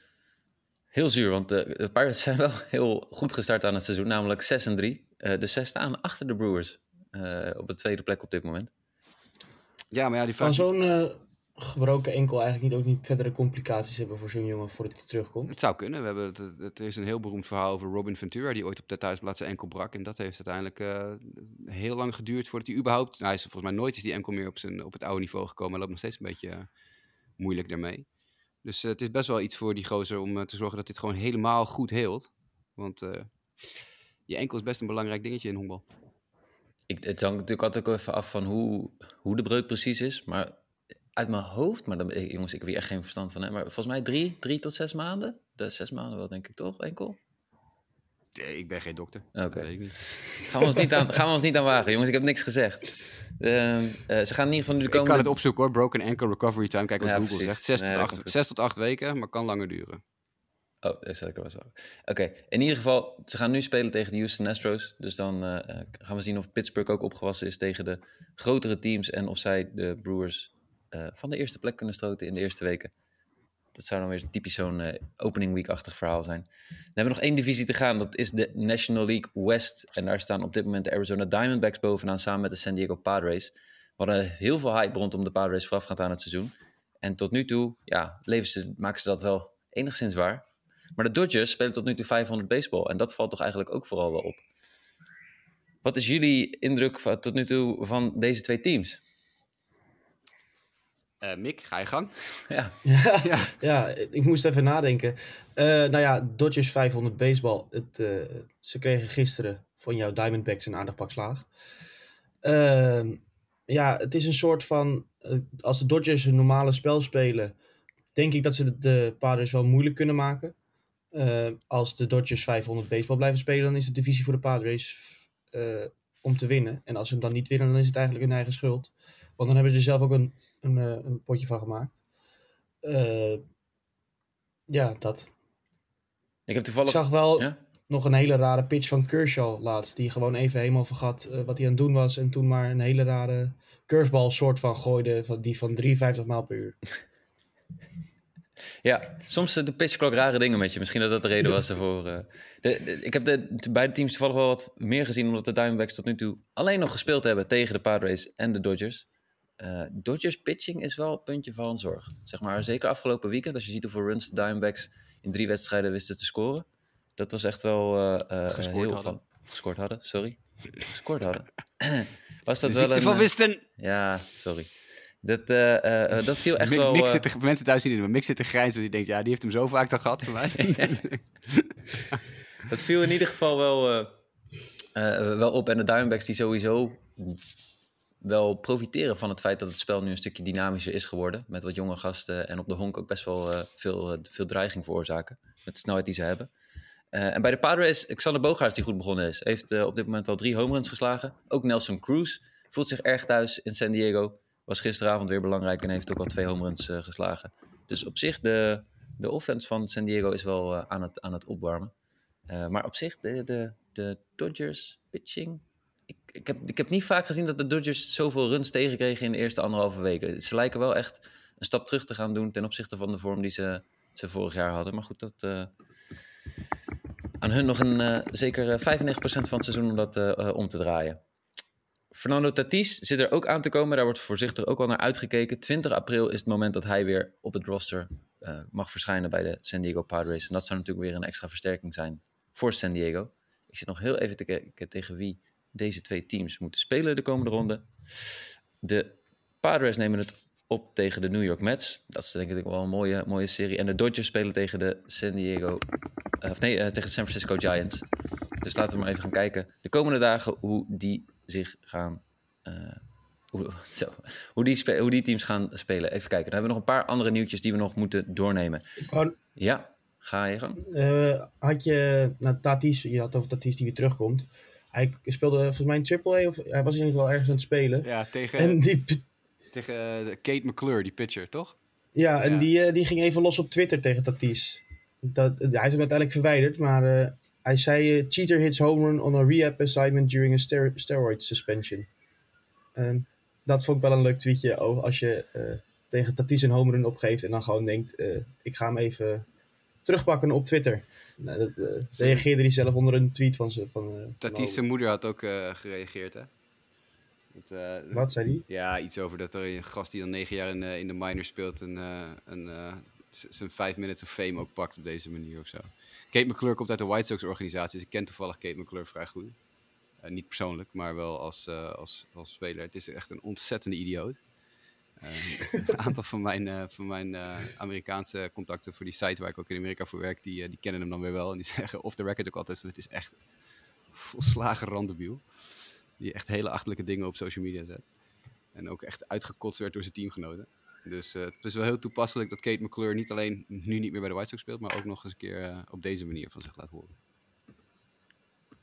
Heel zuur, want de, de Pirates zijn wel heel goed gestart aan het seizoen. Namelijk 6 en 3. Uh, dus zij staan achter de Brewers. Uh, op de tweede plek op dit moment. Ja, maar ja, die Van zo'n uh, gebroken enkel eigenlijk niet ook niet verdere complicaties hebben voor zo'n jongen voordat hij terugkomt? Het zou kunnen. We hebben het, het is een heel beroemd verhaal over Robin Ventura, die ooit op de thuisplaats zijn enkel brak. En dat heeft uiteindelijk uh, heel lang geduurd voordat hij überhaupt... Nou, hij is volgens mij nooit is die enkel meer op, zijn, op het oude niveau gekomen. Hij loopt nog steeds een beetje uh, moeilijk daarmee. Dus uh, het is best wel iets voor die gozer om te zorgen dat dit gewoon helemaal goed heelt. Want je enkel is best een belangrijk dingetje in honkbal. Ik, het hangt natuurlijk altijd ook even af van hoe, hoe de breuk precies is. Maar uit mijn hoofd, maar dan, eh, jongens, ik heb hier echt geen verstand van. Hè, maar volgens mij drie, drie tot zes maanden. De zes maanden wel, denk ik toch? Enkel? Nee, ik ben geen dokter. Oké. Dat ik. Gaan we ons niet aan, gaan we ons niet aan wagen, jongens. Ik heb niks gezegd. Ehm, eh, ze gaan in ieder geval nu de Ik kan komende... het opzoeken hoor. Broken ankle recovery time. Kijk wat Ja, Google precies. zegt. 6 Nee, tot, dat 8, komt goed. 6 tot 8 weken, maar kan langer duren. Oh, dat is zeker wel zo. Oké, in ieder geval, ze gaan nu spelen tegen de Houston Astros. Dus dan eh, gaan we zien of Pittsburgh ook opgewassen is tegen de grotere teams. En of zij de Brewers eh, van de eerste plek kunnen stoten in de eerste weken. Dat zou dan weer typisch zo'n eh, opening week-achtig verhaal zijn. Dan hebben we nog één divisie te gaan. Dat is de National League West. En daar staan op dit moment de Arizona Diamondbacks bovenaan samen met de San Diego Padres. We hadden heel veel hype rondom de Padres voorafgaand aan het seizoen. En tot nu toe ja, leven ze, maken ze dat wel enigszins waar. Maar de Dodgers spelen tot nu toe 500 baseball. En dat valt toch eigenlijk ook vooral wel op. Wat is jullie indruk tot nu toe van deze twee teams? Eh Mick, ga je gang. Ja, Ja, Ja. ja, ik moest even nadenken. Eh, nou ja, Dodgers 500 baseball. Het, eh, ze kregen gisteren van jouw Diamondbacks een aardig pak slaag. Ehm, ja, het is een soort van... als de Dodgers een normale spel spelen... denk ik dat ze de, de Padres wel moeilijk kunnen maken. Eh, als de Dodgers 500 baseball blijven spelen... dan is de divisie voor de Padres eh, om te winnen. En als ze hem dan niet winnen, dan is het eigenlijk hun eigen schuld. Want dan hebben ze zelf ook een, een, eh, een potje van gemaakt. Eh, ja, dat. ik heb Ik toevallig... zag wel Ja? nog een hele rare pitch van Kershaw laatst. Die gewoon even helemaal vergat eh, wat hij aan het doen was. En toen maar een hele rare curveball soort van gooide. Van, die van 53 mijl per uur. Ja, soms de pitchklok rare dingen met je. Misschien dat dat de reden was daarvoor. De, de- ik heb de, de beide teams toevallig wel wat meer gezien... omdat de Diamondbacks tot nu toe alleen nog gespeeld hebben... tegen de Padres en de Dodgers. Eh, Dodgers pitching is wel een puntje van zorg. Zeg maar, zeker afgelopen weekend... als je ziet hoeveel runs de Diamondbacks in drie wedstrijden wisten te scoren... dat was echt wel eh, eh, Gescoord heel hadden. Gescoord hadden, sorry. Gescoord hadden. was dat De wel ziekte een... van Wisten. Ja, sorry. Dat, dat viel echt Mick, wel... Mick zit er, mensen thuis zien het, maar Mick zit te grijnzen. Die denkt, ja, die heeft hem zo vaak dan gehad voor mij. Dat viel in ieder geval wel, wel op. En de Diamondbacks die sowieso wel profiteren van het feit dat het spel nu een stukje dynamischer is geworden. Met wat jonge gasten en op de honk ook best wel eh, veel, eh, veel dreiging veroorzaken. Met de snelheid die ze hebben. Eh, en bij de Padres, Xander Bogaerts die goed begonnen is. Heeft op dit moment al drie home runs geslagen. Ook Nelson Cruz voelt zich erg thuis in San Diego. Was gisteravond weer belangrijk en heeft ook al twee home runs eh, geslagen. Dus op zich, de, de offense van San Diego is wel aan, het, aan het opwarmen. Maar op zich, de, de, de Dodgers pitching. Ik, heb, ik heb niet vaak gezien dat de Dodgers zoveel runs tegenkregen in de eerste anderhalve weken. Ze lijken wel echt een stap terug te gaan doen ten opzichte van de vorm die ze, ze vorig jaar hadden. Maar goed, dat. eh, aan hun nog een eh, zeker eh, 95% van het seizoen om dat eh, eh, om te draaien. Fernando Tatis zit er ook aan te komen. Daar wordt voorzichtig ook al naar uitgekeken. 20 april is het moment dat hij weer op het roster eh, mag verschijnen bij de San Diego Padres. En dat zou natuurlijk weer een extra versterking zijn voor San Diego. Ik zit nog heel even te kijken tegen wie deze twee teams moeten spelen de komende ronde. De Padres nemen het op tegen de New York Mets. Dat is denk ik wel een mooie, mooie serie. En de Dodgers spelen tegen de San Diego... eh, of nee, eh, tegen de San Francisco Giants. Dus laten we maar even gaan kijken de komende dagen hoe die zich gaan... eh, hoe, zo, hoe, die hoe die teams gaan spelen. Even kijken. Dan hebben we nog een paar andere nieuwtjes die we nog moeten doornemen. Ja, ga je gang. had je, nou, Tatis, je had over Tatis die weer terugkomt. Hij speelde volgens mij in AAA, of hij was in ieder geval ergens aan het spelen. ja, tegen, En die, tegen eh, Kate McClure, die pitcher, toch? ja, en Ja. Die, eh, die ging even los op Twitter tegen Tatis. Dat, hij is hem uiteindelijk verwijderd, maar eh, hij zei... eh, cheater hits home run on a rehab assignment during a ster- steroid suspension. Ehm, dat vond ik wel een leuk tweetje over als je eh, tegen Tatis een home run opgeeft... en dan gewoon denkt, eh, ik ga hem even terugpakken op Twitter. Nou, dat, eh, reageerde hij zelf onder een tweet van ze. Van, eh, Tatis zijn moeder had ook eh, gereageerd, hè? Dat, Wat zei hij? Ja, iets over dat er een gast die al negen jaar in, de- in de minor speelt... en een, z- zijn vijf minutes of fame ook pakt op deze manier of zo. Kate McClure komt uit de White Sox organisatie. Dus ik ken toevallig Kate McClure vrij goed. Niet persoonlijk, maar wel als, als, als speler. Het is echt een ontzettende idioot. Eh, een aantal van mijn, eh, van mijn eh, Amerikaanse contacten voor die site waar ik ook in Amerika voor werk, die, die kennen hem dan weer wel. En die zeggen off the record ook altijd het is echt volslagen randebiel. Die echt hele achterlijke dingen op social media zet. En ook echt uitgekotst werd door zijn teamgenoten. Dus het is wel heel toepasselijk dat Kate McClure niet alleen nu niet meer bij de White Sox speelt, maar ook nog eens een keer op deze manier van zich laat horen.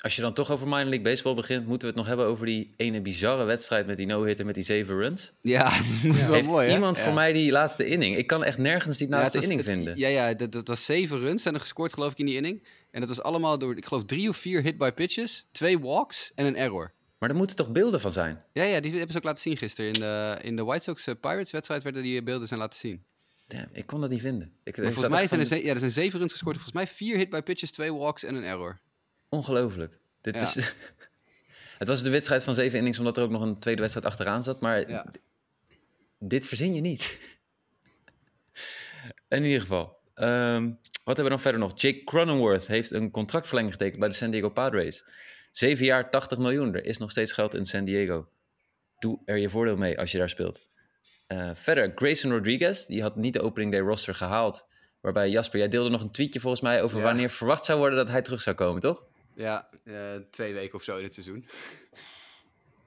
Als je dan toch over minor league baseball begint, moeten we het nog hebben over die ene bizarre wedstrijd met die no-hitter met die zeven runs. Ja, dat is wel Heeft mooi hè? iemand Ja. voor mij die laatste inning? Ik kan echt nergens die Ja, laatste was- inning het- vinden. Ja, ja dat, dat was zeven runs zijn er gescoord geloof ik in die inning. En dat was allemaal door, ik geloof drie of vier hit by pitches, twee walks en een error. Maar er moeten toch beelden van zijn? Ja, ja, die hebben ze ook laten zien gisteren. In de, in de White Sox eh, Pirates wedstrijd werden die beelden zijn laten zien. Damn, ik kon dat niet vinden. Ik, Maar ik volgens mij zijn er, van- ja, er zijn zeven runs gescoord. Volgens mij vier hit by pitches, twee walks en een error. Ongelooflijk. Dit Ja. is... het was de wedstrijd van zeven innings, omdat er ook nog een tweede wedstrijd achteraan zat. Maar Ja. dit verzin je niet. In ieder geval. Ehm, wat hebben we dan verder nog? Jake Cronenworth heeft een contractverlenging getekend bij de San Diego Padres. Zeven jaar, 80 miljoen. Er is nog steeds geld in San Diego. Doe er je voordeel mee als je daar speelt. Eh, verder, Grayson Rodriguez, die had niet de opening day roster gehaald. Waarbij Jasper, jij deelde nog een tweetje volgens mij over Ja. wanneer verwacht zou worden dat hij terug zou komen, toch? Ja, eh, twee weken of zo in het seizoen.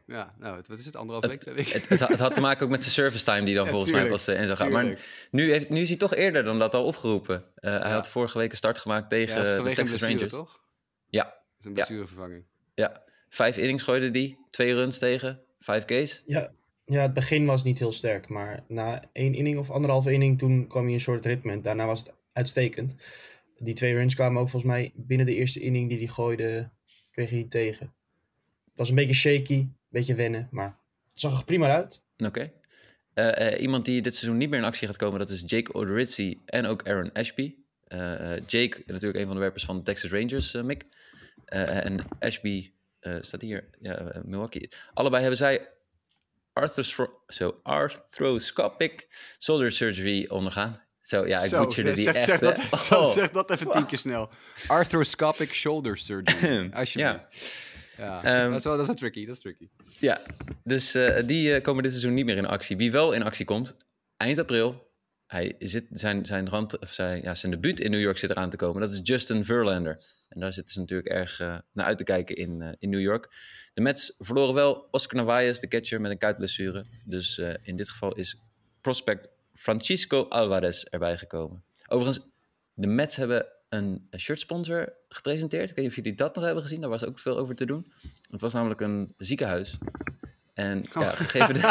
Ja, nou, het- wat is het? Anderhalf week, twee weken? Het, het, had- het had te maken ook met zijn service time die dan Ja, volgens tuurlijk, mij pas eh, in zou gaan. Maar nu, heeft, nu is hij toch eerder dan dat al opgeroepen. Eh, Hij Ja. had vorige week een start gemaakt tegen ja, dat is de een Texas blessure, Rangers. toch? Ja, Dat is een Ja. blessurevervanging. ja, vijf innings gooide die, twee runs tegen, vijf Ks. Ja, ja, het begin was niet heel sterk, maar na één inning of anderhalve inning, toen kwam hij een soort ritme. En daarna was het uitstekend. Die twee runs kwamen ook volgens mij binnen de eerste inning die hij gooide, kreeg hij tegen. Het was een beetje shaky, een beetje wennen, maar het zag er prima uit. Oké. Eh, eh, iemand die dit seizoen niet meer in actie gaat komen, dat is Jake Odorizzi en ook Aaron Ashby. Eh, Jake, natuurlijk een van de werpers van de Texas Rangers, Mick. En Ashby staat hier, ja, Milwaukee. Allebei hebben zij arthro zo, arthroscopic shoulder surgery ondergaan. Zo, ja, ik Zo, butcherde die zeg, echt. zeg, dat, zo, Oh. zeg dat even tien keer snel. Arthroscopic shoulder surgery. Alsjeblieft. Ja, Ehm, dat, is wel, dat is wel tricky, dat is tricky. Ja, dus eh, die eh, komen dit seizoen niet meer in actie. Wie wel in actie komt, eind april. Hij zit, zijn, zijn, rand, of zijn, ja, zijn debuut in New York zit eraan te komen. Dat is Justin Verlander. En daar zitten ze natuurlijk erg eh, naar uit te kijken in, eh, in New York. De Mets verloren wel Oscar Narvaez, de catcher, met een kuitblessure. Dus eh, in dit geval is prospect Francisco Alvarez erbij gekomen. Overigens, de Mets hebben een shirtsponsor gepresenteerd. Ik weet niet of jullie dat nog hebben gezien. Daar was ook veel over te doen. Het was namelijk een ziekenhuis. En ja, gegeven de...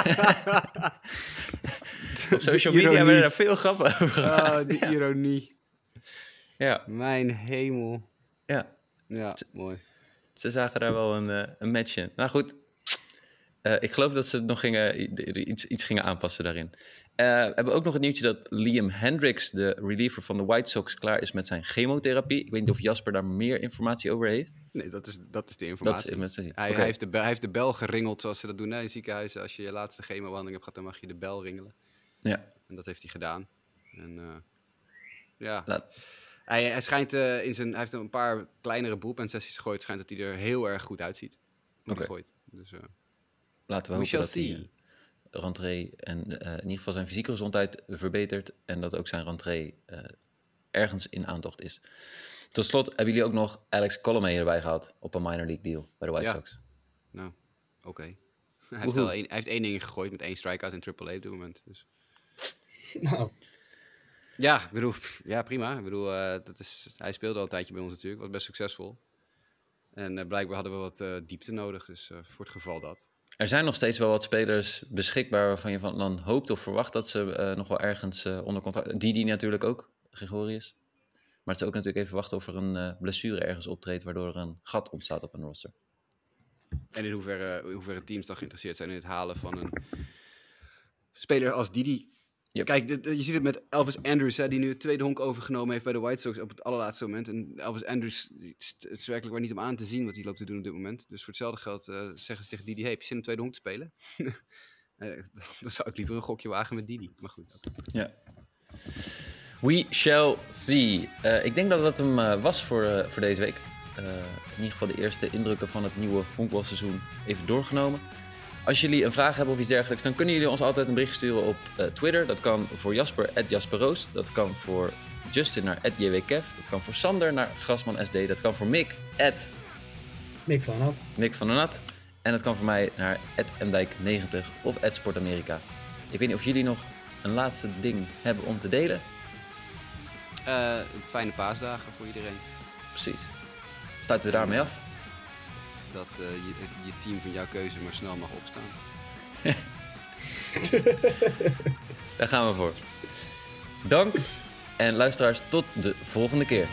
op social media werden daar veel grappen over gemaakt. Oh, die ironie. Ja, Mijn hemel. ja, Ja, mooi. ze zagen daar wel een, eh, een match in. Nou goed, Eh, ik geloof dat ze nog gingen, iets, iets gingen aanpassen daarin. Eh, we hebben ook nog het nieuwtje dat Liam Hendricks, de reliever van de White Sox, klaar is met zijn chemotherapie. Ik weet niet of Jasper daar meer informatie over heeft. Nee, dat is, dat is de Dat informatie. is Hij, heeft de bel, hij heeft de bel geringeld zoals ze dat doen hè, in ziekenhuizen. Als je je laatste chemobehandeling hebt gehad, dan mag je de bel ringelen. Ja, En dat heeft hij gedaan. En eh, ja, laat- hij, hij schijnt in zijn, hij heeft een paar kleinere bullpen-sessies gegooid. Het schijnt dat hij er heel erg goed uitziet. Oké. gooit. Dus, eh, laten we We hopen dat hij eh, rentree en eh, in ieder geval zijn fysieke gezondheid verbetert. En dat ook zijn rentree eh, ergens in aantocht is. Tot slot hebben jullie ook nog Alex Colomé erbij gehad op een minor league deal bij de White Ja. Sox. nou, oké. Hij, heeft wel één- hij heeft één ding gegooid met één strikeout in AAA op dit moment. Dus. Nou, Ja, ik bedoel, ja, prima. Ik bedoel, eh, dat is, hij speelde al een tijdje bij ons natuurlijk, was best succesvol. En eh, blijkbaar hadden we wat eh, diepte nodig, dus eh, voor het geval dat. Er zijn nog steeds wel wat spelers beschikbaar waarvan je van dan hoopt of verwacht dat ze eh, nog wel ergens eh, onder contract... Didi natuurlijk ook, Gregorius. Maar het is ook natuurlijk even wachten of er een eh, blessure ergens optreedt waardoor er een gat ontstaat op een roster. En in hoeverre, in hoeverre teams dan geïnteresseerd zijn in het halen van een speler als Didi. Yep. Kijk, dit- je ziet het met Elvis Andrews, hè, die nu het tweede honk overgenomen heeft bij de White Sox op het allerlaatste moment. En Elvis Andrews, is werkelijk waar niet om aan te zien wat hij loopt te doen op dit moment. Dus voor hetzelfde geld eh, zeggen ze tegen Didi, hey, heb je zin om tweede honk te spelen? Eh, dan zou ik liever een gokje wagen met Didi. Maar goed. Ja. We shall see. Eh, ik denk dat dat hem eh, was voor, eh, voor deze week. Eh, in ieder geval de eerste indrukken van het nieuwe honkbalseizoen even doorgenomen. Als jullie een vraag hebben of iets dergelijks, dan kunnen jullie ons altijd een bericht sturen op eh, Twitter. Dat kan voor Jasper, @jasperroos. Dat kan voor Justin naar @jwkev. Dat kan voor Sander naar Grasman SD. Dat kan voor Mick, Mick van Had. Mick van der Nat. En dat kan voor mij naar @mdijk90 of @sportamerika. Ik weet niet of jullie nog een laatste ding hebben om te delen? Eh, fijne paasdagen voor iedereen. Precies. Sluiten we daarmee af? Dat eh, je, je team van jouw keuze maar snel mag opstaan. Daar gaan we voor. Dank en luisteraars, tot de volgende keer.